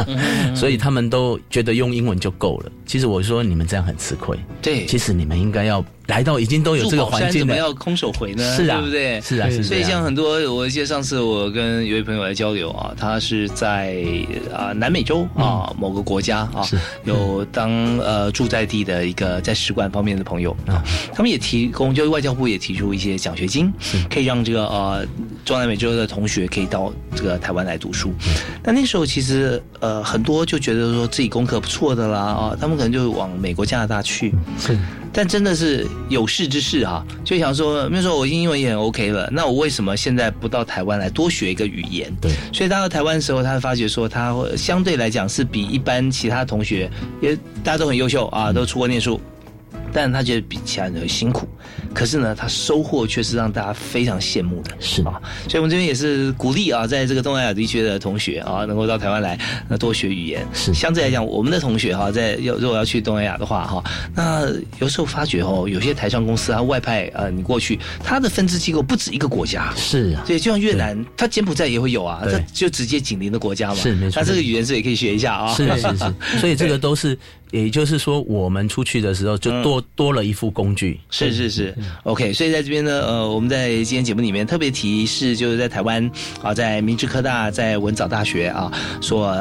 Speaker 2: 所以他们都觉得用英文就够了。其实我说你们这样很吃亏，
Speaker 1: 对，
Speaker 2: 其实你们应该要。来到已经都有这个环境了，怎
Speaker 1: 么要空手回呢？
Speaker 2: 是啊，
Speaker 1: 对不对？
Speaker 2: 是啊，
Speaker 1: 所以像很多，我记得上次我跟一位朋友来交流啊，他是在啊南美洲啊某个国家啊，有当呃住在地的一个在使馆方面的朋友啊，他们也提供，就外交部也提出一些奖学金，可以让这个呃中南美洲的同学可以到这个台湾来读书。但那时候其实呃很多就觉得说自己功课不错的啦啊，他们可能就往美国、加拿大去。
Speaker 2: 是。
Speaker 1: 但真的是有事之士哈，就想说，那时候我英文也很 OK 了，那我为什么现在不到台湾来多学一个语言？
Speaker 2: 对，
Speaker 1: 所以他到台湾的时候，他会发觉说，他相对来讲是比一般其他同学，也大家都很优秀啊，都出国念书。但他觉得比其他人辛苦，可是呢，他收获却是让大家非常羡慕的，
Speaker 2: 是
Speaker 1: 啊。所以，我们这边也是鼓励啊，在这个东南亚地区的同学啊，能够到台湾来，那多学语言。
Speaker 2: 是
Speaker 1: 相对来讲，我们的同学哈，在要如果要去东南亚的话哈，那有时候发觉哦，有些台商公司啊，外派呃，你过去，他的分支机构不止一个国家。
Speaker 2: 是啊，
Speaker 1: 对，就像越南，他柬埔寨也会有啊，他就直接紧邻的国家嘛。
Speaker 2: 是没错。
Speaker 1: 那这个语言是也可以学一下啊。
Speaker 2: 是是是。所以这个都是。也就是说，我们出去的时候就多多了一副工具。
Speaker 1: 是是是，OK。所以在这边呢，呃，我们在今天节目里面特别提示，就是在台湾啊，在明治科大、在文藻大学啊，所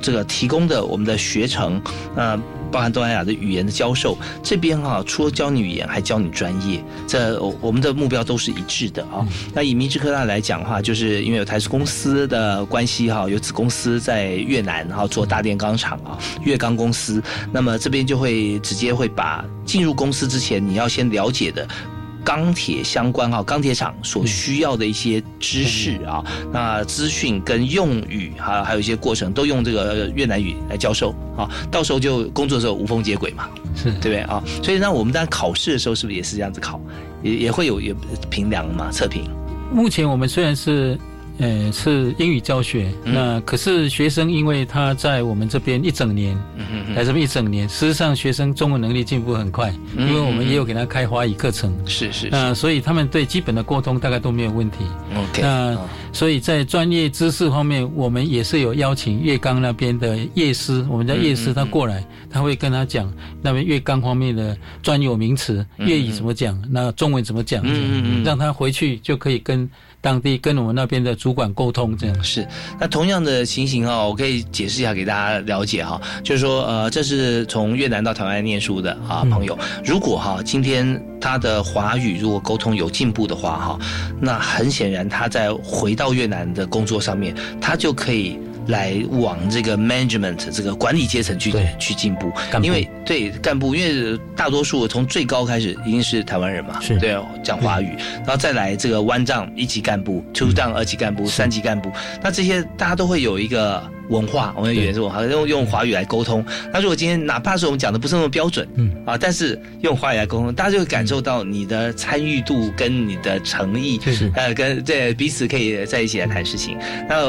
Speaker 1: 这个提供的我们的学程，那。包含东南亚的语言的教授，这边哈，除了教你语言，还教你专业，这我们的目标都是一致的啊。那以明治科大来讲的话，就是因为有台资公司的关系哈，有子公司在越南，然后做大炼钢厂啊，粤钢公司，那么这边就会直接会把进入公司之前你要先了解的。钢铁相关哈，钢铁厂所需要的一些知识啊，那资讯跟用语哈，还有一些过程都用这个越南语来教授啊，到时候就工作的时候无缝接轨嘛，
Speaker 2: 是
Speaker 1: 对不对啊？所以那我们在考试的时候是不是也是这样子考，也也会有有评量嘛，测评？
Speaker 3: 目前我们虽然是。呃，是英语教学。那可是学生，因为他在我们这边一整年，嗯来这边一整年，事实上学生中文能力进步很快，因为我们也有给他开华语课程。
Speaker 1: 是是。
Speaker 3: 那所以他们对基本的沟通大概都没有问题。
Speaker 1: OK。
Speaker 3: 那所以在专业知识方面，我们也是有邀请粤刚那边的叶师，我们叫叶师，他过来，他会跟他讲那边粤刚方面的专有名词，粤语怎么讲，那中文怎么讲，让他回去就可以跟。当地跟我们那边的主管沟通，这样
Speaker 1: 是。那同样的情形啊，我可以解释一下给大家了解哈，就是说，呃，这是从越南到台湾念书的啊朋友，如果哈今天他的华语如果沟通有进步的话哈，那很显然他在回到越南的工作上面，他就可以。来往这个 management 这个管理阶层去去进步，因为对干部，因为大多数从最高开始一定是台湾人嘛，对，讲华语，然后再来这个湾长一级干部，two 账二级干部，三级干部，那这些大家都会有一个。文化，我们语言是文化，用用华语来沟通。那如果今天哪怕是我们讲的不是那么标准，嗯啊，但是用华语来沟通，大家就会感受到你的参与度跟你的诚意，
Speaker 2: 是
Speaker 1: 呃，跟对彼此可以在一起来谈事情。那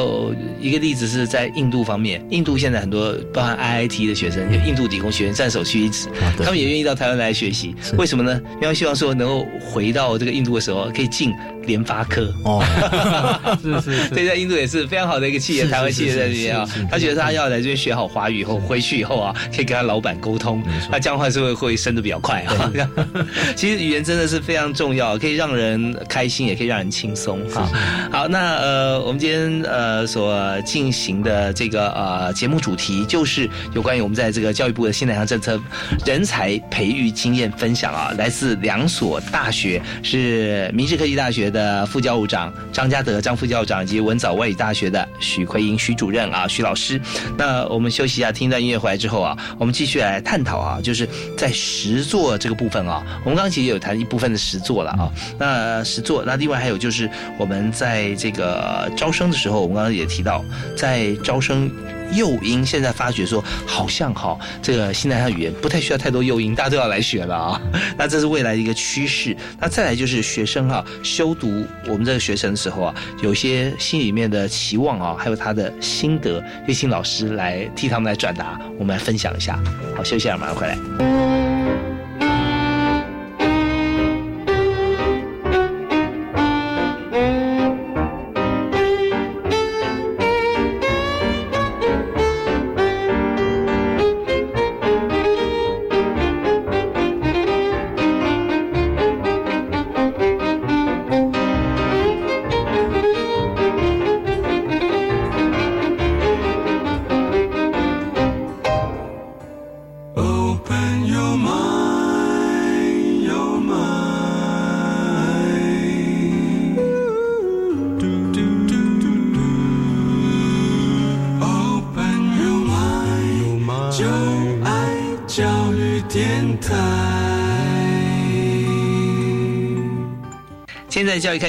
Speaker 1: 一个例子是在印度方面，印度现在很多包含 IIT 的学生，就印度理工学院占首屈一指，他们也愿意到台湾来学习。为什么呢？因为希望说能够回到这个印度的时候，可以进联发科。
Speaker 2: 哦，
Speaker 3: 是是，
Speaker 1: 对，在印度也是非常好的一个企业，台湾企业在这边啊。他觉得他要来这边学好华语以后，回去以后啊，可以跟他老板沟通，那这样的话是会会升的比较快啊。其实语言真的是非常重要，可以让人开心，也可以让人轻松哈。好，那呃，我们今天呃所进行的这个呃节目主题就是有关于我们在这个教育部的新南向政策人才培育经验分享啊，来自两所大学，是明治科技大学的副教务长张家德张副教务长以及文藻外语大学的许奎英许主任啊徐。老师，那我们休息一下，听一段音乐回来之后啊，我们继续来探讨啊，就是在实作这个部分啊，我们刚刚其实有谈一部分的实作了啊，那实作，那另外还有就是我们在这个招生的时候，我们刚刚也提到，在招生。诱因现在发觉说，好像哈，这个新南向语言不太需要太多诱因，大家都要来学了啊。那这是未来的一个趋势。那再来就是学生哈，修读我们这个学生的时候啊，有些心里面的期望啊，还有他的心得，就请老师来替他们来转达，我们来分享一下。好，休息啊，马上回来。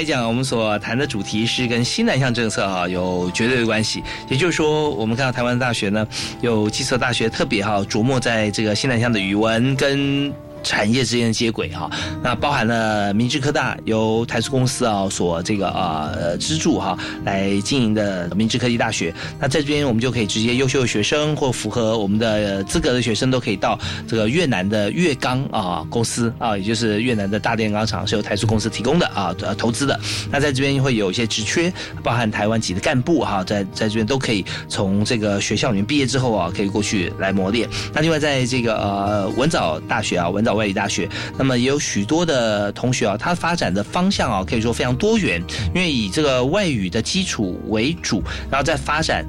Speaker 1: 讲，我们所谈的主题是跟新南向政策啊有绝对的关系。也就是说，我们看到台湾大学呢，有几所大学特别哈琢磨在这个新南向的语文跟。产业之间的接轨哈，那包含了明治科大由台塑公司啊所这个呃资助哈来经营的明治科技大学。那在这边我们就可以直接优秀的学生或符合我们的资格的学生都可以到这个越南的越钢啊公司啊，也就是越南的大炼钢厂是由台塑公司提供的啊投资的。那在这边会有一些职缺，包含台湾籍的干部哈，在在这边都可以从这个学校里面毕业之后啊，可以过去来磨练。那另外在这个呃文藻大学啊，文藻。外语大学，那么也有许多的同学啊，他发展的方向啊，可以说非常多元，因为以这个外语的基础为主，然后再发展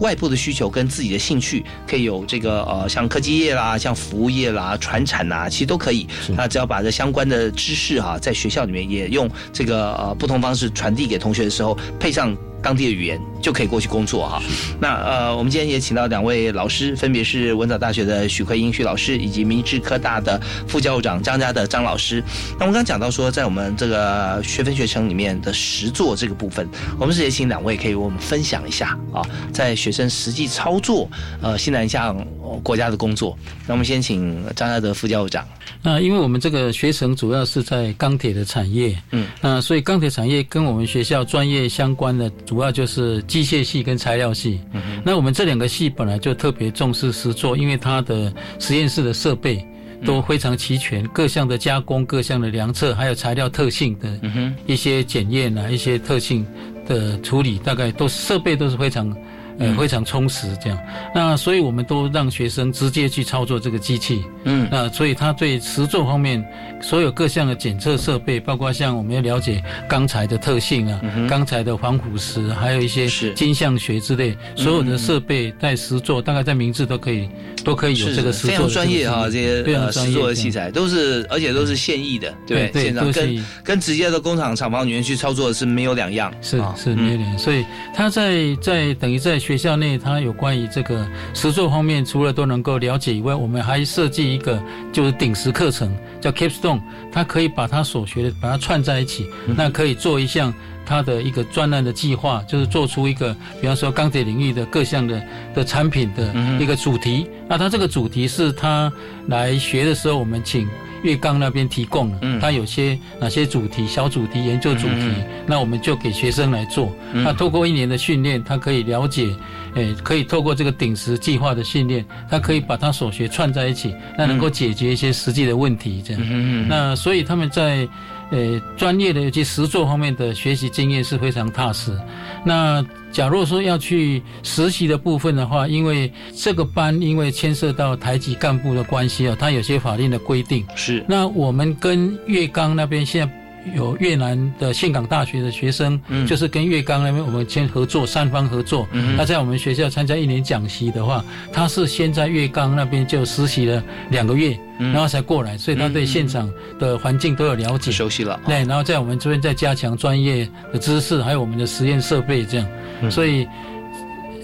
Speaker 1: 外部的需求跟自己的兴趣，可以有这个呃，像科技业啦，像服务业啦，传产呐，其实都可以。那只要把这相关的知识哈，在学校里面也用这个呃不同方式传递给同学的时候，配上。当地的语言就可以过去工作哈。那呃，我们今天也请到两位老师，分别是文藻大学的许奎英许老师，以及明治科大的副教务长张家的张老师。那我们刚刚讲到说，在我们这个学分学程里面的实作这个部分，我们是也请两位可以为我们分享一下啊，在学生实际操作呃西南向国家的工作。那我们先请张家德副教务长。
Speaker 3: 那因为我们这个学程主要是在钢铁的产业，嗯，那所以钢铁产业跟我们学校专业相关的。主要就是机械系跟材料系，嗯那我们这两个系本来就特别重视实作，因为它的实验室的设备都非常齐全，各项的加工、各项的量测，还有材料特性的一些检验啊，一些特性的处理，大概都设备都是非常。呃，非常充实，这样。那所以我们都让学生直接去操作这个机器。嗯。那所以他对实作方面，所有各项的检测设备，包括像我们要了解钢材的特性啊，钢材的防腐蚀，还有一些金相学之类，所有的设备在实作，大概在名字都可以，都可以有这个实作。非
Speaker 1: 常专业哈，这些呃实作的器材都是，而且都是现役的，对不对？现场跟跟直接的工厂厂房里面去操作是没有两样。
Speaker 3: 是是没有两样。所以他在在等于在。学校内，它有关于这个实作方面，除了都能够了解以外，我们还设计一个就是顶石课程，叫 Capstone，它可以把它所学的把它串在一起，那可以做一项它的一个专案的计划，就是做出一个，比方说钢铁领域的各项的的产品的一个主题。那它这个主题是他来学的时候，我们请。粤刚那边提供了，它有些哪些主题、小主题、研究主题，那我们就给学生来做。那透过一年的训练，他可以了解，诶，可以透过这个顶石计划的训练，他可以把他所学串在一起，那能够解决一些实际的问题。这样，那所以他们在。呃，专业的以及实作方面的学习经验是非常踏实。那假如说要去实习的部分的话，因为这个班因为牵涉到台籍干部的关系啊，它有些法令的规定。
Speaker 1: 是。
Speaker 3: 那我们跟粤钢那边现在。有越南的岘港大学的学生，就是跟粤钢那边我们签合作，三方合作。他在我们学校参加一年讲习的话，他是先在粤钢那边就实习了两个月，然后才过来，所以他对现场的环境都有了解，
Speaker 1: 熟悉了。
Speaker 3: 对，然后在我们这边再加强专业的知识，还有我们的实验设备这样，所以。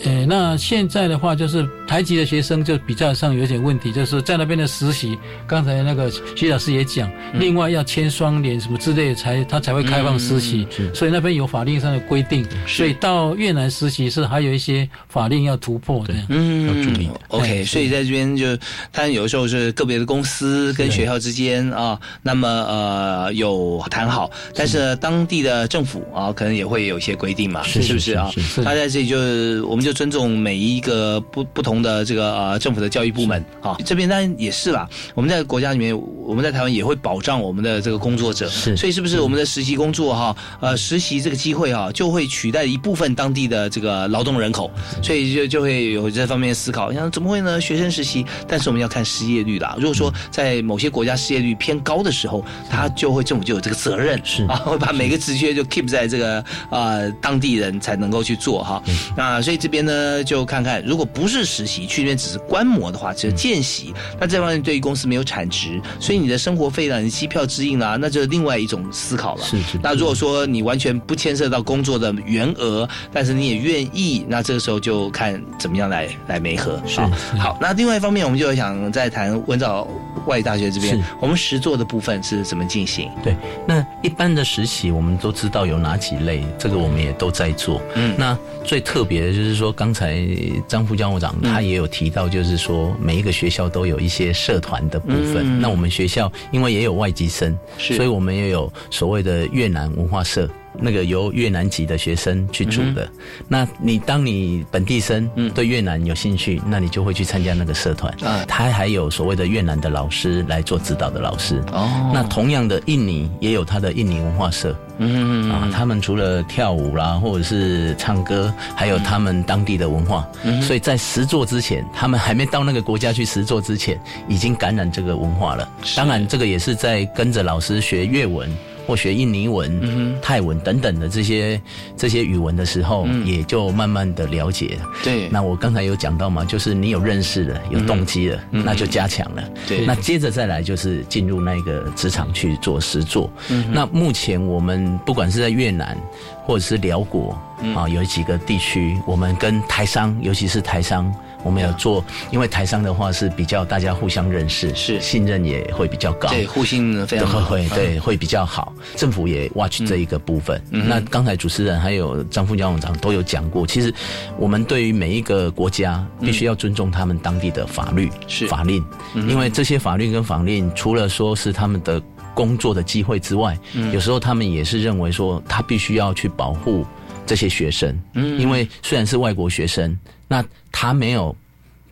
Speaker 3: 呃，那现在的话，就是台籍的学生就比较上有点问题，就是在那边的实习。刚才那个徐老师也讲，另外要签双联什么之类，才他才会开放实习。所以那边有法令上的规定，所以到越南实习是还有一些法令要突破的。
Speaker 1: 嗯，OK。所以在这边就，他有时候是个别的公司跟学校之间啊，那么呃有谈好，但是当地的政府啊，可能也会有一些规定嘛，是不是啊？他在这里就是我们就。尊重每一个不不同的这个呃政府的教育部门啊，这边当然也是啦。我们在国家里面，我们在台湾也会保障我们的这个工作者，
Speaker 2: 是。
Speaker 1: 所以是不是我们的实习工作哈，呃，实习这个机会哈，就会取代一部分当地的这个劳动人口，所以就就会有这方面思考。像怎么会呢？学生实习，但是我们要看失业率啦。如果说在某些国家失业率偏高的时候，他就会政府就有这个责任，
Speaker 2: 是
Speaker 1: 啊，会把每个职缺就 keep 在这个呃当地人才能够去做哈。那所以这边。呢，就看看，如果不是实习，去那边只是观摩的话，只是见习，那这方面对于公司没有产值，所以你的生活费啦、你机票支应啦，那就是另外一种思考了。
Speaker 2: 是是。
Speaker 1: 那如果说你完全不牵涉到工作的原额，但是你也愿意，那这个时候就看怎么样来来媒合。
Speaker 2: 是。
Speaker 1: 好，那另外一方面，我们就想再谈文藻外语大学这边，我们实做的部分是怎么进行？
Speaker 2: 对，那一般的实习我们都知道有哪几类，这个我们也都在做。嗯，那最特别的就是说，刚才张副教务长他也有提到，就是说每一个学校都有一些社团的部分。那我们学校因为也有外籍生，所以我们也有所谓的越南文化社。那个由越南籍的学生去组的，那你当你本地生对越南有兴趣，那你就会去参加那个社团。啊，他还有所谓的越南的老师来做指导的老师。哦，那同样的印尼也有他的印尼文化社。嗯啊，他们除了跳舞啦，或者是唱歌，还有他们当地的文化。嗯，所以在实作之前，他们还没到那个国家去实作之前，已经感染这个文化了。当然，这个也是在跟着老师学粤文。或学印尼文、泰文等等的这些这些语文的时候，也就慢慢的了解。
Speaker 1: 对，
Speaker 2: 那我刚才有讲到嘛，就是你有认识了，有动机了，那就加强了。
Speaker 1: 对，
Speaker 2: 那接着再来就是进入那个职场去做实做。那目前我们不管是在越南或者是辽国啊，有几个地区，我们跟台商，尤其是台商。我们要做，因为台商的话是比较大家互相认识，
Speaker 1: 是。
Speaker 2: 信任也会比较高，
Speaker 1: 对，互信非常
Speaker 2: 会会对会比较好。政府也 watch 这一个部分。那刚才主持人还有张副教长都有讲过，其实我们对于每一个国家必须要尊重他们当地的法律
Speaker 1: 是。
Speaker 2: 法令，因为这些法律跟法令除了说是他们的工作的机会之外，有时候他们也是认为说他必须要去保护这些学生，嗯，因为虽然是外国学生。那他没有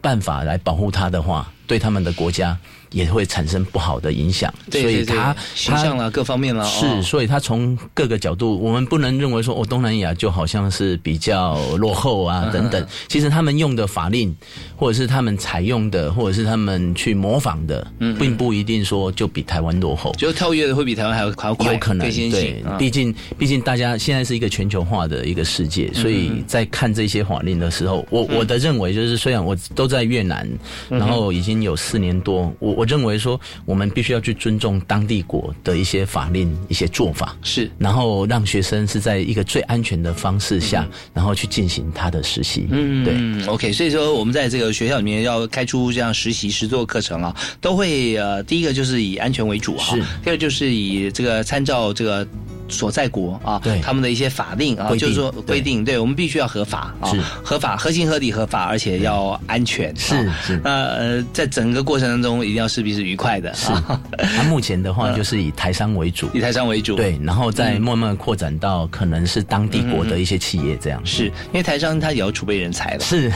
Speaker 2: 办法来保护他的话，对他们的国家。也会产生不好的影响，
Speaker 1: 所以他形象了各方面了。
Speaker 2: 是，所以他从各个角度，我们不能认为说，哦，东南亚就好像是比较落后啊等等。其实他们用的法令，或者是他们采用的，或者是他们去模仿的，并不一定说就比台湾落后。
Speaker 1: 就跳跃的会比台湾还要还要快，
Speaker 2: 有可能对。毕竟，毕竟大家现在是一个全球化的一个世界，所以在看这些法令的时候，我我的认为就是，虽然我都在越南，然后已经有四年多，我。我认为说，我们必须要去尊重当地国的一些法令、一些做法，
Speaker 1: 是，
Speaker 2: 然后让学生是在一个最安全的方式下，然后去进行他的实习。嗯，对
Speaker 1: ，OK。所以说，我们在这个学校里面要开出这样实习实作课程啊，都会呃，第一个就是以安全为主哈，第二就是以这个参照这个。所在国啊，
Speaker 2: 对
Speaker 1: 他们的一些法令啊，就是说规定，对我们必须要合法啊，合法、合情、合理、合法，而且要安全。
Speaker 2: 是是。
Speaker 1: 那呃，在整个过程当中，一定要势必是愉快的。
Speaker 2: 是。那目前的话，就是以台商为主，
Speaker 1: 以台商为主。
Speaker 2: 对，然后再慢慢扩展到可能是当地国的一些企业这样。
Speaker 1: 是因为台商他也要储备人才了。
Speaker 2: 是。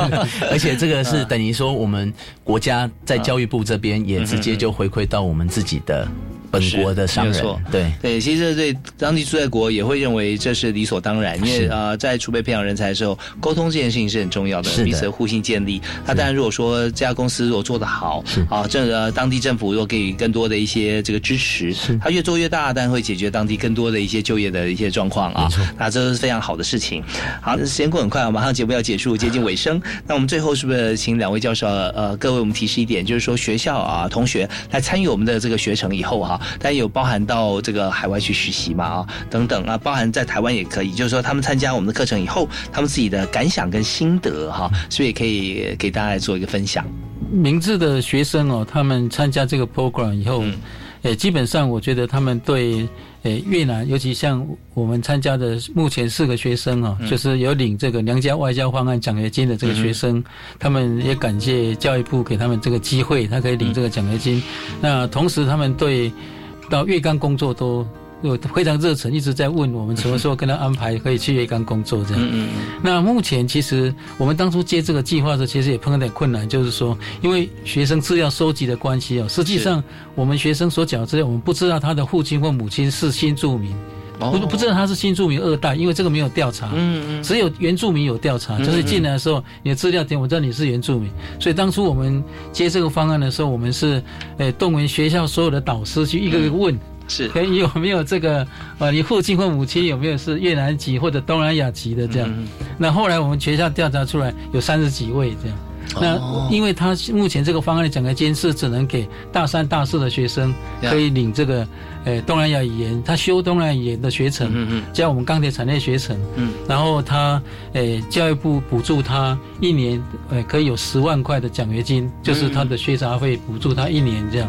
Speaker 2: 而且这个是等于说，我们国家在教育部这边也直接就回馈到我们自己的。本国的商人，对
Speaker 1: 对，其实对当地住在国也会认为这是理所当然，因为啊，在储备培养人才的时候，沟通这件事情是很重要的，彼此的互信建立。那当然，如果说这家公司如果做得好，啊，这个当地政府如果给予更多的一些这个支持，它越做越大，但会解决当地更多的一些就业的一些状况啊，那这是非常好的事情。好，时间过很快啊，马上节目要结束，接近尾声。那我们最后是不是请两位教授呃，各位我们提示一点，就是说学校啊，同学来参与我们的这个学程以后哈。但有包含到这个海外去实习嘛啊等等啊，包含在台湾也可以，就是说他们参加我们的课程以后，他们自己的感想跟心得哈，所以可以给大家来做一个分享。
Speaker 3: 明智的学生哦，他们参加这个 program 以后，嗯，基本上我觉得他们对诶越南，尤其像我们参加的目前四个学生哦，就是有领这个娘家外交方案奖学金的这个学生，他们也感谢教育部给他们这个机会，他可以领这个奖学金。那同时他们对到越干工作都有非常热忱，一直在问我们什么时候跟他安排可以去粤港工作这样。那目前其实我们当初接这个计划的时候，其实也碰到点困难，就是说因为学生资料收集的关系哦，实际上我们学生所讲的资料，我们不知道他的父亲或母亲是新住民，不不知道他是新住民二代，因为这个没有调查。嗯嗯。只有原住民有调查，就是进来的时候你的资料填，我知道你是原住民，所以当初我们接这个方案的时候，我们是诶动员学校所有的导师去一个一个问。
Speaker 1: 是，
Speaker 3: 可以有没有这个？呃，你父亲或母亲有没有是越南籍或者东南亚籍的这样？那后来我们学校调查出来有三十几位这样。那因为他目前这个方案的奖学金是只能给大三、大四的学生可以领这个呃东南亚语言，他修东南亚语言的学程，嗯嗯，加我们钢铁产业学程，嗯，然后他呃教育部补助他一年呃可以有十万块的奖学金，就是他的学杂费补助他一年这样。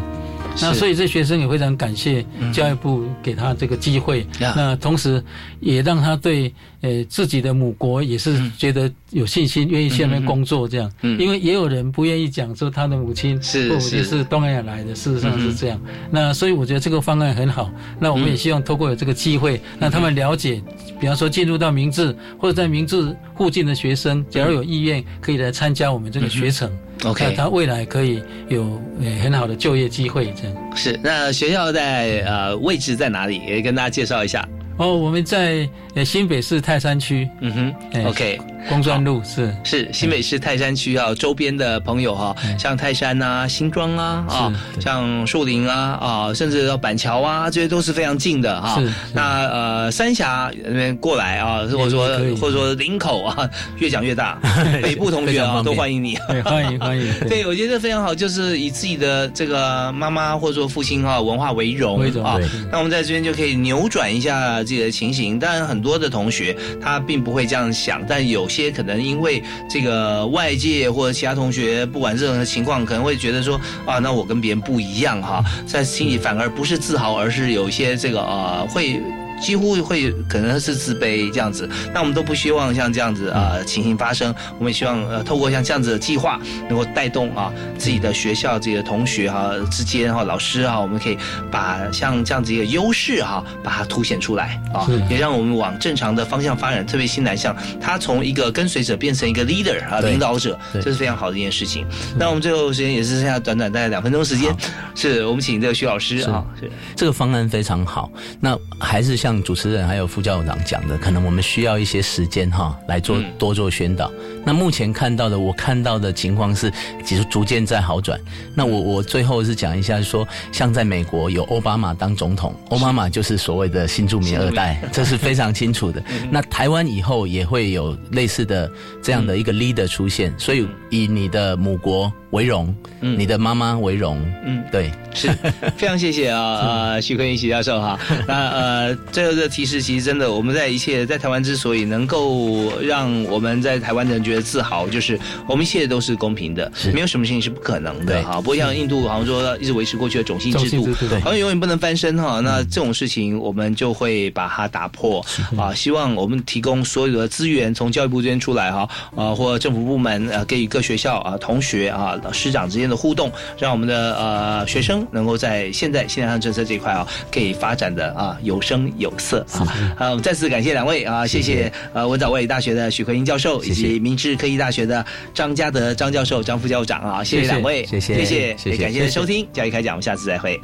Speaker 3: 那所以这学生也非常感谢教育部给他这个机会，那同时也让他对呃自己的母国也是觉得有信心，愿意下面工作这样。因为也有人不愿意讲说他的母亲是母亲是东南亚来的，事实上是这样。那所以我觉得这个方案很好。那我们也希望透过有这个机会，让他们了解，比方说进入到明治或者在明治附近的学生，假如有意愿可以来参加我们这个学程。
Speaker 1: OK，
Speaker 3: 他未来可以有很好的就业机会，这样
Speaker 1: 是。那学校在呃位置在哪里？也跟大家介绍一下。
Speaker 3: 哦，我们在新北市泰山区。
Speaker 1: 嗯哼，OK。
Speaker 3: 公专路是
Speaker 1: 是新北市泰山区啊，周边的朋友哈，像泰山啊、新庄啊啊，像树林啊啊，甚至到板桥啊，这些都是非常近的哈。那呃，三峡那边过来啊，或者说或者说林口啊，越讲越大。北部同学啊，都欢迎你，
Speaker 3: 欢迎 欢迎。
Speaker 1: 对，我觉得非常好，就是以自己的这个妈妈或者说父亲哈文化为荣啊。那我们在这边就可以扭转一下自己的情形。当然，很多的同学他并不会这样想，但有。些可能因为这个外界或者其他同学，不管任何情况，可能会觉得说啊，那我跟别人不一样哈，在心里反而不是自豪，而是有一些这个呃会。几乎会可能是自卑这样子，那我们都不希望像这样子啊情形发生。我们也希望呃透过像这样子的计划，能够带动啊自己的学校、自己的同学哈之间哈老师哈，我们可以把像这样子一个优势哈把它凸显出来啊，也让我们往正常的方向发展。特别新南向，他从一个跟随者变成一个 leader 啊领导者，这是非常好的一件事情。那我们最后时间也是剩下短短大概两分钟时间，是我们请这个徐老师啊，
Speaker 2: 是这个方案非常好。那还是像主持人还有副校长讲的，可能我们需要一些时间哈来做多做宣导。那目前看到的，我看到的情况是，其实逐渐在好转。那我我最后是讲一下，说像在美国有奥巴马当总统，奥巴马就是所谓的新住民二代，这是非常清楚的。那台湾以后也会有类似的这样的一个 leader 出现，所以以你的母国为荣，嗯，你的妈妈为荣，嗯，对，
Speaker 1: 是。非常谢谢啊啊，徐坤英徐教授哈。那呃，最后的提示其实真的，我们在一切在台湾之所以能够让我们在台湾的人觉得。自豪就是我们一切都是公平的，没有什么事情是不可能的哈。不会像印度好像说一直维持过去的种姓制度，好像永远不能翻身哈。那这种事情我们就会把它打破啊。希望我们提供所有的资源从教育部这边出来哈啊，或政府部门啊，给予各学校啊同学啊师长之间的互动，让我们的呃学生能够在现在现在上政策这一块啊，可以发展的啊有声有色啊。好，我们再次感谢两位啊，谢谢呃文藻外语大学的许奎英教授以及明治。科技大学的张家德张教授、张副校长啊，谢谢两位，
Speaker 2: 谢谢，
Speaker 1: 谢谢，感谢收听教育开讲，我们下次再会。